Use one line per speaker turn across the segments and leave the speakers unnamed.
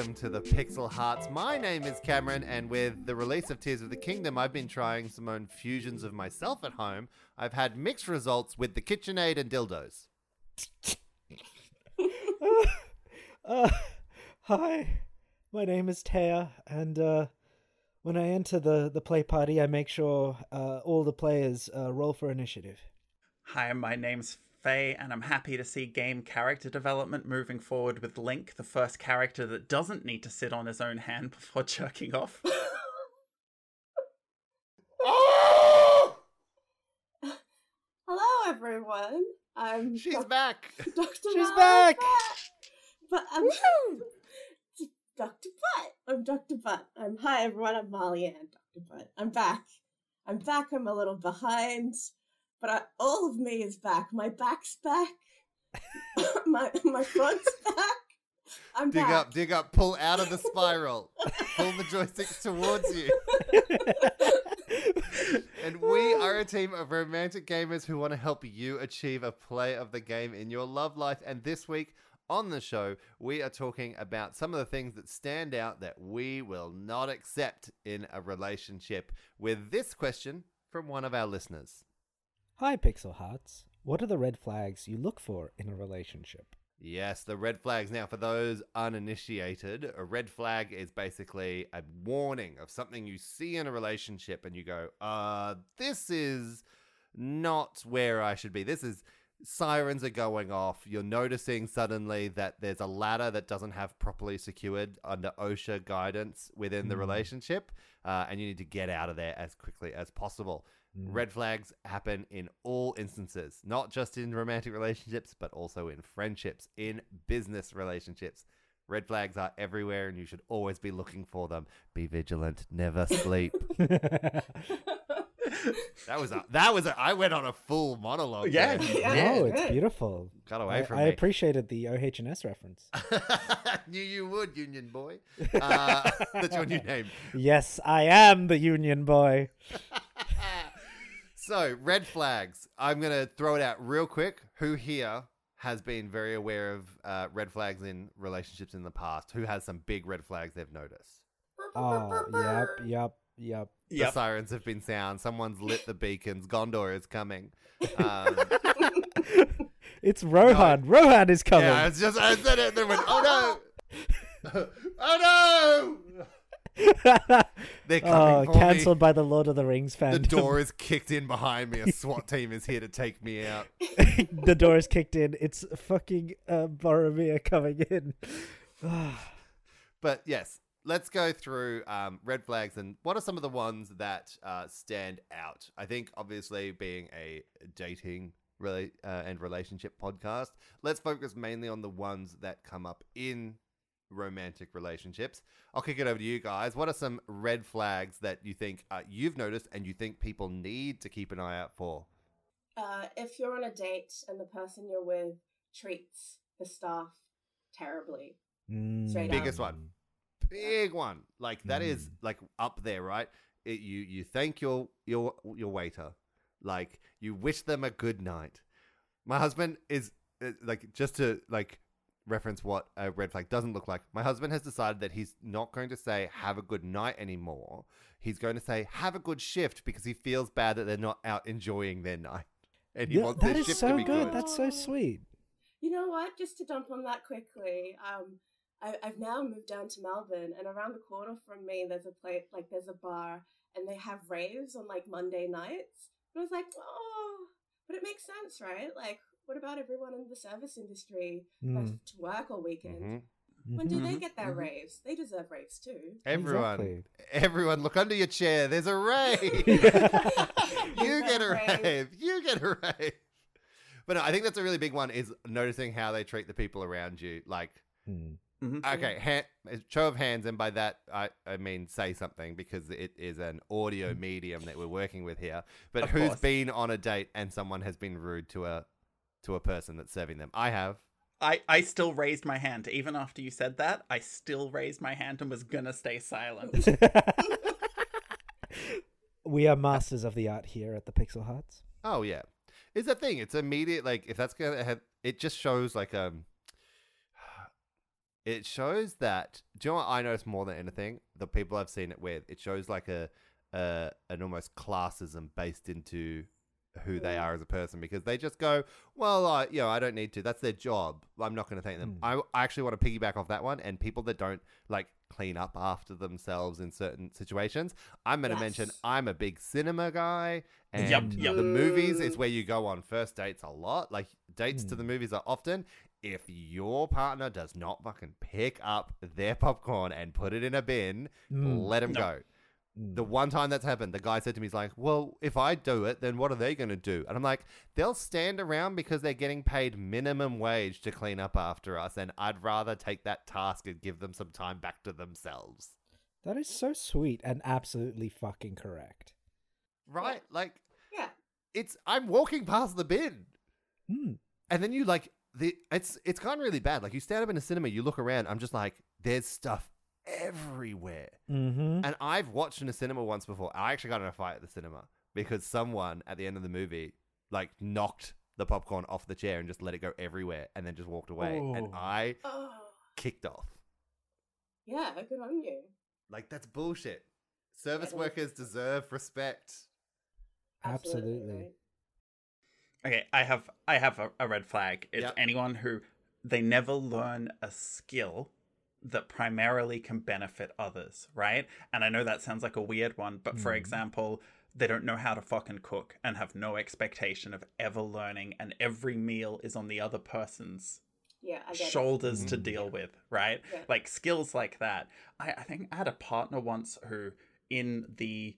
Welcome to the Pixel Hearts. My name is Cameron, and with the release of Tears of the Kingdom, I've been trying some own fusions of myself at home. I've had mixed results with the KitchenAid and dildos.
Uh, hi, my name is Taya, and uh, when I enter the, the play party, I make sure uh, all the players uh, roll for initiative.
Hi, my name's Fae, and I'm happy to see game character development moving forward with Link, the first character that doesn't need to sit on his own hand before jerking off.
Oh!
Hello, everyone. I'm
She's
Doc-
back!
Dr.
She's
Mal-
back!
But um, I'm Dr. Butt. I'm Dr. Butt. I'm hi everyone. I'm Molly Ann. Dr. Butt. I'm back. I'm back. I'm a little behind, but I, all of me is back. My back's back. my my front's back. I'm
Dig
back.
up, dig up, pull out of the spiral. pull the joysticks towards you. And we are a team of romantic gamers who want to help you achieve a play of the game in your love life. And this week on the show, we are talking about some of the things that stand out that we will not accept in a relationship with this question from one of our listeners.
Hi, Pixel Hearts. What are the red flags you look for in a relationship?
Yes, the red flags. Now, for those uninitiated, a red flag is basically a warning of something you see in a relationship and you go, uh, this is not where I should be. This is sirens are going off. You're noticing suddenly that there's a ladder that doesn't have properly secured under OSHA guidance within the
Mm.
relationship, uh, and you need to get out of there as quickly as possible. Red flags happen in all instances, not just in romantic relationships, but also in friendships, in business relationships. Red flags are everywhere, and you should always be looking for them. Be vigilant, never sleep. that was a that was a. I went on a full monologue.
Yeah.
there.
Yeah.
oh, it's beautiful.
got away
I,
from
I
me.
appreciated the OH&S reference.
Knew you would, Union Boy. Uh, that's your new name.
yes, I am the Union Boy.
So, red flags. I'm going to throw it out real quick. Who here has been very aware of uh, red flags in relationships in the past? Who has some big red flags they've noticed?
Oh, yep, yep, yep.
The sirens have been sound. Someone's lit the beacons. Gondor is coming. Um,
It's Rohan. Rohan is coming.
yeah, it's just I said it and then went, oh no, oh no. They're coming
oh,
for
cancelled
me.
by the Lord of the Rings
fan.
The
door is kicked in behind me. A SWAT team is here to take me out.
the door is kicked in. It's fucking uh, Boromir coming in.
But yes, let's go through um, red flags and what are some of the ones that uh, stand out. I think obviously being a dating really uh, and relationship podcast, let's focus mainly on the ones that come up in romantic relationships. I'll kick it over to you guys. What are some red flags that you think uh, you've noticed and you think people need to keep an eye out for?
Uh, if you're on a date and the person you're with treats the staff terribly, Straight up.
Biggest one. Big one. Like that is like up there, right? It, you you thank your your your waiter, like you wish them a good night. My husband is uh, like just to like reference what a red flag doesn't look like. My husband has decided that he's not going to say have a good night anymore. He's going to say have a good shift because he feels bad that they're not out enjoying their night, and he
Yeah,
wants
that
their
is
shift
so
to be
good.
good.
That's so sweet.
You know what? Just to dump on that quickly, um, I, I've now moved down to Melbourne, and around the corner from me, there's a place like there's a bar, and they have raves on like Monday nights. And I was like, oh, but it makes sense, right? Like, what about everyone in the service industry has
Mm.
to work all weekend?
Mhm.
When do they
Mhm,
get their
mhm.
raves? They deserve raves too.
Everyone,
Exactly.
everyone, look under your chair. There's a rave. you
Is
get
that
a
rave?
rave. You get a rave. But no, I think that's a really big one is noticing how they treat the people around you. Like,
Hmm.
Mhm.
okay, hand, show of hands, and by that I, I mean say something because it is an audio medium that we're working with here. But
Of
who's
course.
been on a date and someone has been rude to a to a person that's serving them? I have.
I, I still raised my hand. Even after you said that, I still raised my hand and was gonna stay silent.
we are masters of the art here at the Pixel Hearts.
Oh yeah, it's a thing. It's immediate. Like if that's gonna have, it just shows like um, it shows that. Do you know what I notice more than anything? The people I've seen it with, it shows like a, uh, an almost classism based into who they are as a person because they just go, well, uh, you know, I don't need to. That's their job. I'm not going to thank them. I, I actually want to piggyback off that one. And people that don't like clean up after themselves in certain situations, I'm going to mention I'm a big cinema guy. And
Yep, yep.
the movies is
Mm.
where you go on first dates a lot. Like dates to
Mm.
the movies are often if your partner does not fucking pick up their popcorn and put it in a bin,
Mm.
let them
No.
go.
Mm.
The one time that's happened, the guy said to me, he's like, Well, if I do it, then what are they going to do? And I'm like, They'll stand around because they're getting paid minimum wage to clean up after us. And I'd rather take that task and give them some time back to themselves.
That is so sweet and absolutely fucking correct.
Right? Like,
Yeah.
it's, I'm walking past the bin.
Hmm.
And then you like, the it's it's gone really bad. Like you stand up in a cinema, you look around. I'm just like, there's stuff everywhere.
Mm-hmm.
And I've watched in a cinema once before. I actually got in a fight at the cinema because someone at the end of the movie like knocked the popcorn off the chair and just let it go everywhere and then just walked away. And. I
Oh,
kicked off.
yeah. Good on you.
Like that's bullshit. Service
Yeah.
workers deserve respect.
Absolutely.
right.
Okay, I have I have a, a red flag. It's
Yep.
anyone who they never learn a skill that primarily can benefit others, right? And I know that sounds like a weird one, but for
Mhm.
example, they don't know how to fucking cook and have no expectation of ever learning and every meal is on the other person's
Yeah, I get it.
shoulders to
Mhm.
deal with, right?
Yeah.
Like skills like that. I, I think I had a partner once who, in the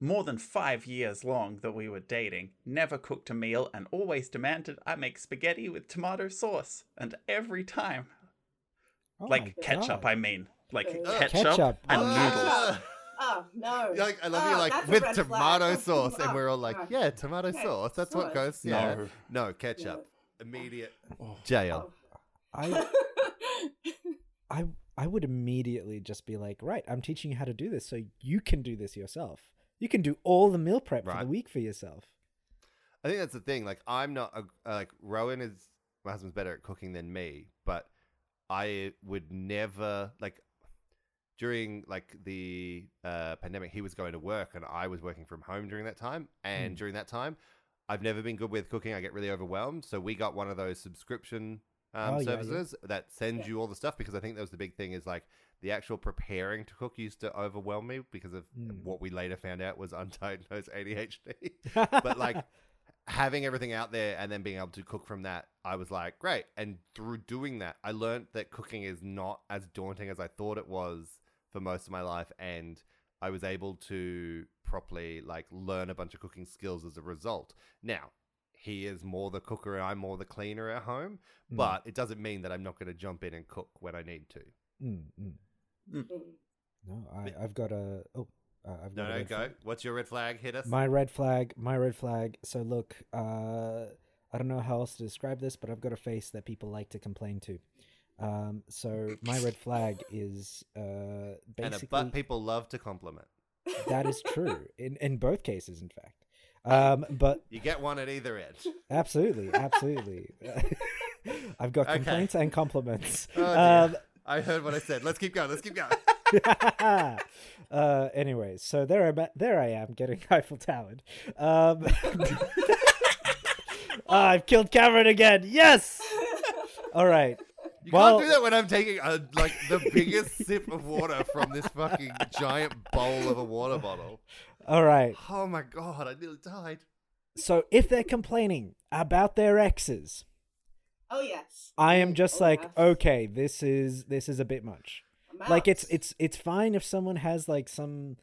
more than five years long that we were dating, never cooked a meal and always demanded I make spaghetti with tomato sauce. And every time,
Oh
like ketchup,
God.
I mean, like
Ugh.
ketchup,
Ketchup.
and
Oh,
noodles.
ketchup. Oh no!
Like I love
Oh,
you like with tomato
flag.
sauce and
Oh,
we're all like, yeah, tomato
Okay,
sauce. That's what goes. Yeah.
No.
No, ketchup. Immediate oh. Oh. jail.
I I I would immediately just be like, right, I'm teaching you how to do this, so you can do this yourself. You can do all the meal prep for the week for yourself.
I think that's the thing. Like, I'm not a, uh, like Rowan is my husband's better at cooking than me, but I would never like during like the uh, pandemic. He was going to work, and I was working from home during that time. And
Hmm.
during that time, I've never been good with cooking. I get really overwhelmed. So we got one of those subscription um,
Oh, yeah, yeah.
services that sends
Yeah.
you all the stuff because I think that was the big thing is like the actual preparing to cook used to overwhelm me because of
Mm.
what we later found out was undiagnosed ADHD but like having everything out there and then being able to cook from that, I was like, great. And through doing that, I learned that cooking is not as daunting as I thought it was for most of my life. And I was able to properly like learn a bunch of cooking skills as a result. Now, he is more the cooker and I'm more the cleaner at home,
Mm.
but it doesn't mean that I'm not going to jump in and cook when I need to.
Mm, mm.
Mm.
No, I, I've got a. Oh, uh, I've
No,
got
no, go.
flag.
What's your red flag? Hit us.
My red flag. My red flag. So look, uh, I don't know how else to describe this, but I've got a face that people like to complain to. Um, so my red flag is uh,
and a
basically
butt people love to compliment.
that is true in in both cases, in fact. Um, but
You get one at either end.
absolutely, absolutely, I've got
Okay.
complaints and compliments.
Oh,
um,
I heard what I said. Let's keep going. Let's keep going.
uh, anyways, so there I there I am getting Eiffel Towered. Um, Ah, I've killed Cameron again. Yes. All right.
You
Well-
can't do that when I'm taking a, like the biggest sip of water from this fucking giant bowl of a water bottle.
All right.
Oh my god, I nearly died.
So if they're complaining about their exes,
Oh yes.
I am just
oh,
like,
yes.
okay, this is this is a bit much.
I'm
Like it's it's it's fine if someone has like some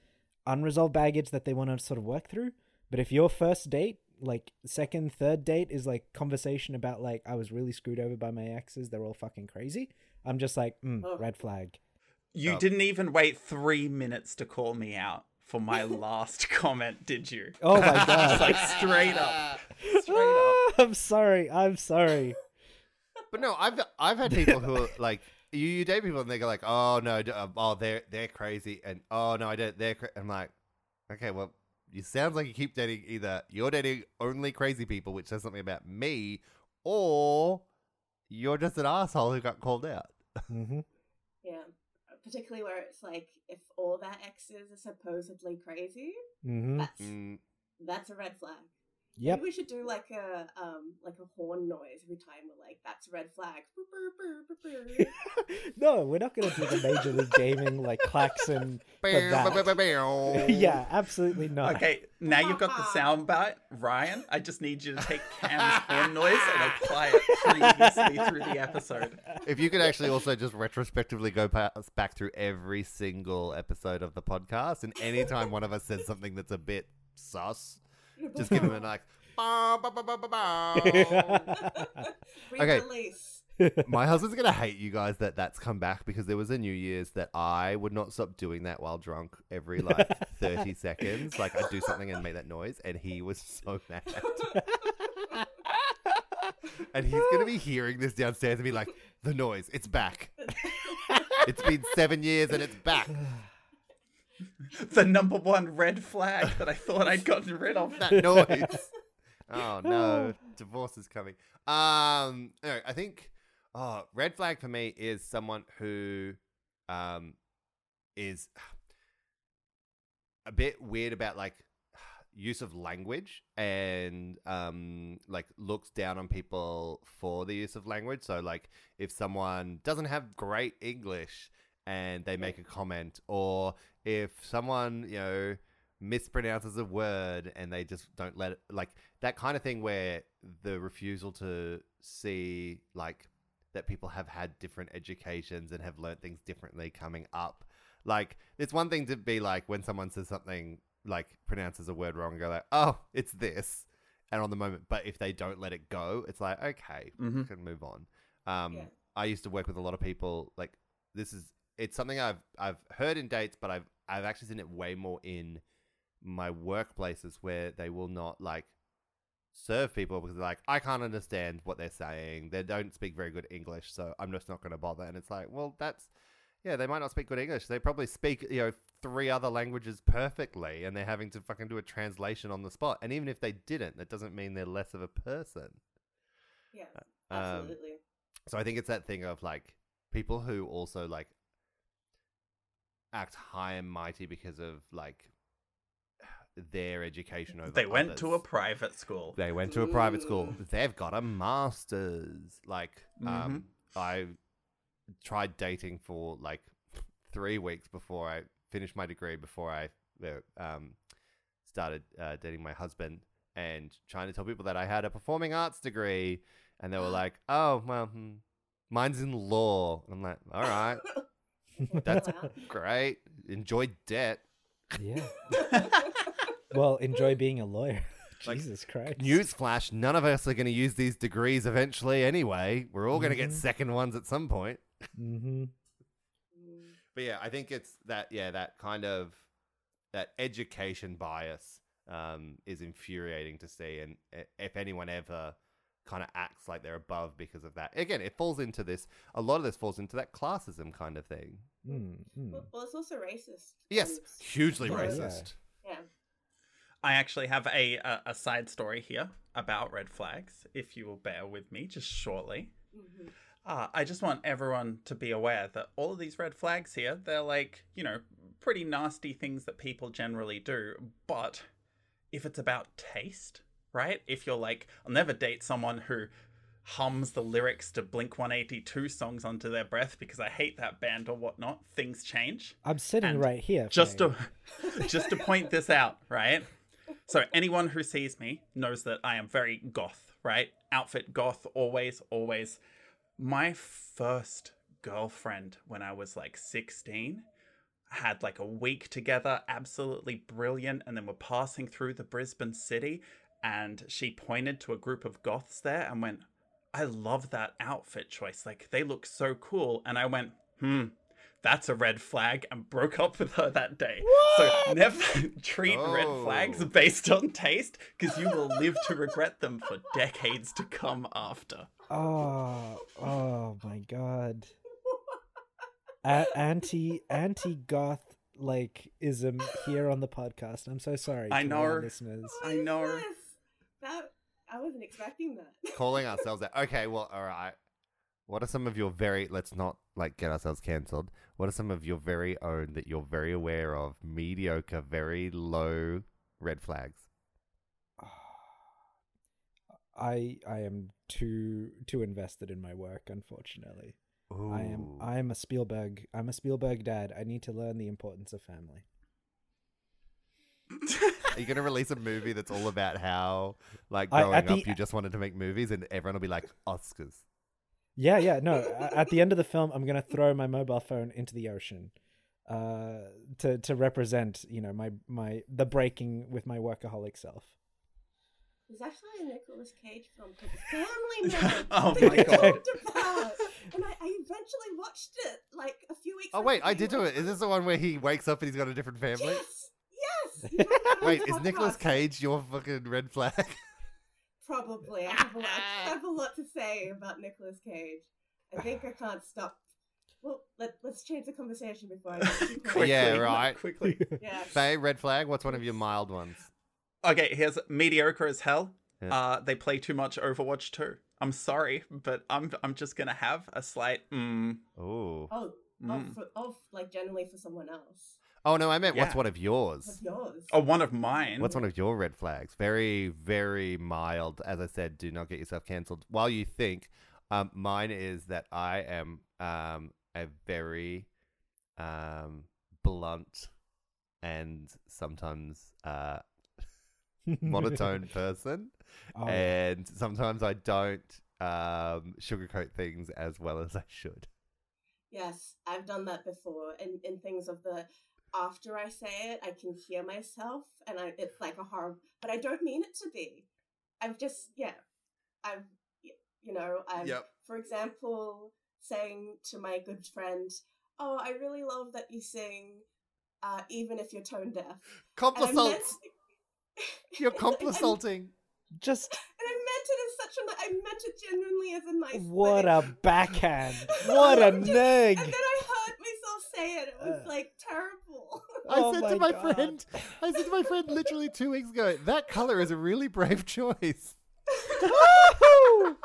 unresolved baggage that they want to sort of work through, but if your first date like second, third date is like conversation about like I was really screwed over by my exes. They're all fucking crazy. I'm just like, mm,
Oh.
red flag.
You
Oh.
didn't even wait three minutes to call me out for my last comment, did you?
Oh my
Just
god.
like straight up. Straight up.
I'm sorry. I'm sorry.
But no, I've I've had people who are like you, you date people and they go like, oh no, um, oh they're they're crazy, and oh no, I don't. They're cra-. I'm like, okay, well, you sounds like you keep dating either you're dating only crazy people, which says something about me, or you're just an asshole who got called out.
hmm
Yeah. Particularly where it's like if all their exes are supposedly crazy,
hmm
that's
Mm,
that's a red flag.
Yep.
Maybe we should do like a um like a horn noise every time we're like, that's a red flag.
No, we're not gonna do the major league gaming like klaxon. For that. yeah, absolutely not.
Okay, now you've got the sound bite, Ryan. I just need you to take Cam's horn noise and apply it previously through the episode.
If you could actually also just retrospectively go back through every single episode of the podcast, and anytime one of us says something that's a bit sus, just give him a like. Okay. My husband's gonna hate you guys that that's come back because there was a New Year's that I would not stop doing that while drunk every like thirty seconds. Like I'd do something and make that noise, and he was so mad. and he's gonna be hearing this downstairs and be like, "The noise, it's back. It's been seven years and it's back."
The number one red flag that I thought I'd gotten rid of.
that noise. Oh no, divorce is coming. Um, anyway, I think oh, red flag for me is someone who um is a bit weird about like use of language and um like looks down on people for the use of language. So like if someone doesn't have great English and they make a comment or if someone, you know, mispronounces a word and they just don't let it like that kind of thing where the refusal to see like that people have had different educations and have learned things differently coming up like it's one thing to be like when someone says something like pronounces a word wrong and go like oh it's this and on the moment but if they don't let it go it's like okay we
Mhm.
can move on um
Yeah.
i used to work with a lot of people like this is it's something i've i've heard in dates but i've i've actually seen it way more in my workplaces where they will not like serve people because they're like, I can't understand what they're saying. They don't speak very good English, so I'm just not going to bother. And it's like, well, that's yeah, they might not speak good English. They probably speak you know three other languages perfectly, and they're having to fucking do a translation on the spot. And even if they didn't, that doesn't mean they're less of a person.
Yeah,
Um,
absolutely.
so I think it's that thing of like people who also like act high and mighty because of like their education over
They went to a private school.
they went to a private school. They've got a master's. Like um
Mhm.
i tried dating for like three weeks before i finished my degree before i uh, um started uh, dating my husband and trying to tell people that i had a performing arts degree. And they were like oh well hmm, mine's in law. I'm like all right that's
Wow.
great enjoy debt
yeah. Well, enjoy being a lawyer.
Like,
Jesus Christ.
Newsflash, none of us are going to use these degrees eventually anyway. We're all going to get
Mhm.
second ones at some point.
Mm.
But yeah, I think it's that, yeah, that kind of, that education bias um, is infuriating to see. And if anyone ever kind of acts like they're above because of that, again, it falls into this, a lot of this falls into that classism kind of thing.
Mm, mm.
Well, well, it's also racist.
Yes,
and-
hugely
Oh, yeah.
racist.
yeah.
I actually have a, a a side story here about red flags. If you will bear with me, just shortly.
Mhm.
Uh, I just want everyone to be aware that all of these red flags here, they're like, you know, pretty nasty things that people generally do. But if it's about taste, right? If you're like, I'll never date someone who hums the lyrics to Blink 182 songs onto their breath because I hate that band or whatnot, things change.
I'm sitting
And
right here.
Just to just to point this out, right? So anyone who sees me knows that I am very goth, right? Outfit goth, always, always. My first girlfriend when I was like 16 had like a week together, absolutely brilliant, and then we're passing through the Brisbane city, and she pointed to a group of goths there and went, I love that outfit choice. Like, they look so cool. And I went, hmm, that's a red flag, and broke up with her that day. So never treat red flags
Oh.
based on taste, because you will live to regret them for decades to come after.
Oh, oh my god. A- anti anti goth like ism here on the podcast. I'm so sorry.
I
to
know.
listeners.
I know.
Yes. That I wasn't expecting that.
Calling ourselves that. Okay, well, all right. What are some of your very, let's not like get ourselves cancelled. What are some of your very own that you're very aware of, mediocre, very low red flags?
I I am too too invested in my work, unfortunately. I am I am a Spielberg I'm a Spielberg dad. I need to learn the importance of family.
Are you going to release a movie that's all about how, like,
I-
growing
at
up,
the-
you just wanted to make movies and everyone will be like, Oscars?
Yeah, yeah, no. a- At the end of the film, I'm gonna throw my mobile phone into the ocean, uh, to to represent, you know, my my the breaking with my workaholic self.
There's actually a Nicolas Cage film called Family Man.
Oh
that
my
we
God.
talked about. And I, I eventually watched it like a few weeks.
Oh, wait, I did do it. Is this the one where he wakes up and he's got a different family?
Yes,
Wait, is Nicolas
podcast.
Cage your fucking red flag?
Probably. I have, a lot, I have a lot to say about Nicolas Cage. I think I can't stop. Well, let, let's change the conversation before I get too
Quickly.
Yeah, right.
Quickly.
Yeah.
Fae, red flag? What's one of your mild ones?
Okay, here's mediocre as hell.
Yeah.
Uh, they play too much Overwatch 2. I'm sorry, but I'm I'm just gonna have a slight mm.
Ooh.
Oh, oh,
Mm.
for, oh, like generally for someone else.
Oh, no, I meant what's one of yours?
What's yours?
Oh, one of mine.
What's one of your red flags? Very, very mild. As I said, do not get yourself cancelled. While you think, um, mine is that I am um, a very um, blunt and sometimes uh, monotone person.
Oh,
And sometimes I don't um, sugarcoat things as well as I should.
Yes, I've done that before. In in things of the after I say it, I can hear myself, and I it's like a horror. But I don't mean it to be. I've just yeah, I've you know I've
Yep.
for example saying to my good friend, "Oh, I really love that you sing, uh, even if you're tone deaf." And I meant,
Complisalt! You're complisalting!
just
and I meant it as such a. ni- I meant it genuinely as a nice.
what
thing.
a backhand! What a
Just-
nig!
And then I heard myself say it. It was
Uh.
like terrible.
I
Oh
said
my
to my
God.
friend, I said to my friend literally two weeks ago, that color is a really brave choice.
Woo!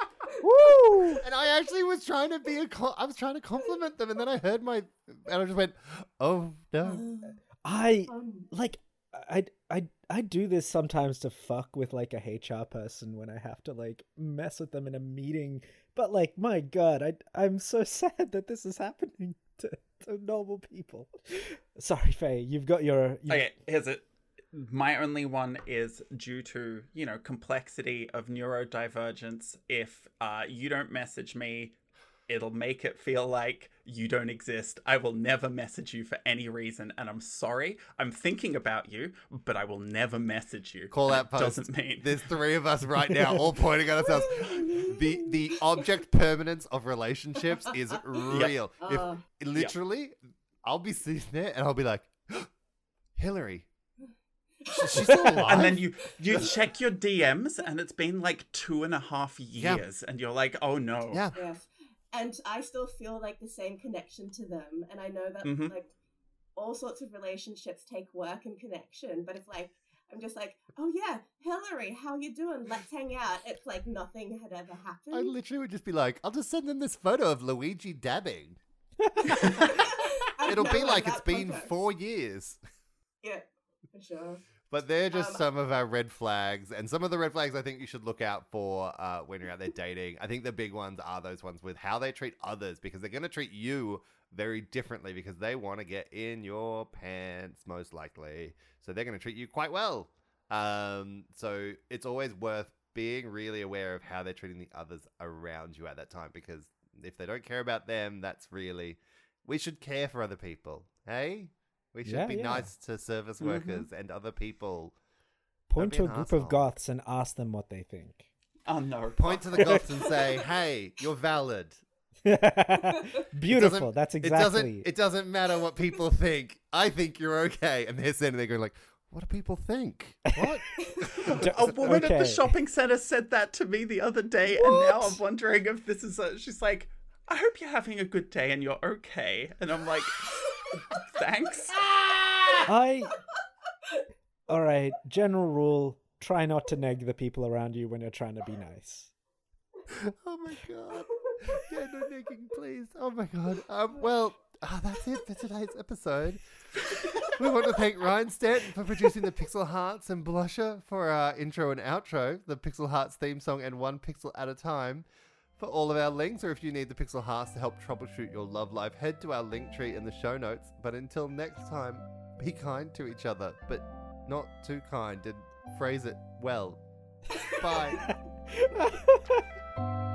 Woo!
And I actually was trying to be a, co- I was trying to compliment them, and then I heard my, and I just went, oh no.
I
Um,
like I I I do this sometimes to fuck with like a HR person when I have to like mess with them in a meeting. But like my god, I I'm so sad that this is happening to, to normal people. Sorry, Fae, you've got your you-
Okay, here's it. My only one is due to, you know, complexity of neurodivergence. If uh, you don't message me, it'll make it feel like you don't exist. I will never message you for any reason, and I'm sorry. I'm thinking about you, but I will never message you.
Call
And
out post.
Doesn't mean
There's three of us right now, all pointing at ourselves. The the object permanence of relationships is real.
Uh.
if literally, I'll be sitting there and I'll be like, Hillary, she's still alive.
and then you you check your DMs, and it's been like two and a half
Yeah.
years, and you're like, oh no.
yeah,
yes. And I still feel like the same connection to them. And I know that
Mhm.
like all sorts of relationships take work and connection. But if like I'm just like, oh yeah, Hillary, how you doing? Let's hang out. It's like nothing had ever happened.
I literally would just be like, I'll just send them this photo of Luigi dabbing. It'll be like it's been four years.
Yeah, for sure.
But they're just
Um,
some of our red flags, and some of the red flags I think you should look out for uh, when you're out there dating. I think the big ones are those ones with how they treat others, because they're going to treat you very differently because they want to get in your pants, most likely. So they're going to treat you quite well. Um, so it's always worth being really aware of how they're treating the others around you at that time, because if they don't care about them, that's really we should care for other people. Hey, we should
Yeah,
be
yeah.
nice to service
Mhm.
workers and other people.
Point to a group
asshole.
of goths and ask them what they think.
Oh no.
Point to the goths and say, "Hey, you're valid."
Beautiful.
doesn't-
That's
It doesn't.
exactly.
It doesn't matter what people think. I think you're okay, and they're sitting there going like, "What do people think? What?"
D-
A woman at the shopping center said that to me the other day, and now I'm wondering if this is a. She's like, I hope you're having a good day and you're okay. And I'm like, thanks.
I. All right. General rule: try not to neg the people around you when you're trying to be nice.
oh my god. Yeah, no negging, please. Oh my god. Um, well, ah, that's it for today's episode. We want to thank Ryan Stanton for producing the Pixel Hearts and Blusher for our intro and outro, the Pixel Hearts theme song, and one pixel at a time. For all of our links, or if you need the Pixel Hearts to help troubleshoot your love life, head to our Linktree in the show notes. But until next time, be kind to each other, but not too kind, and phrase it well. Bye.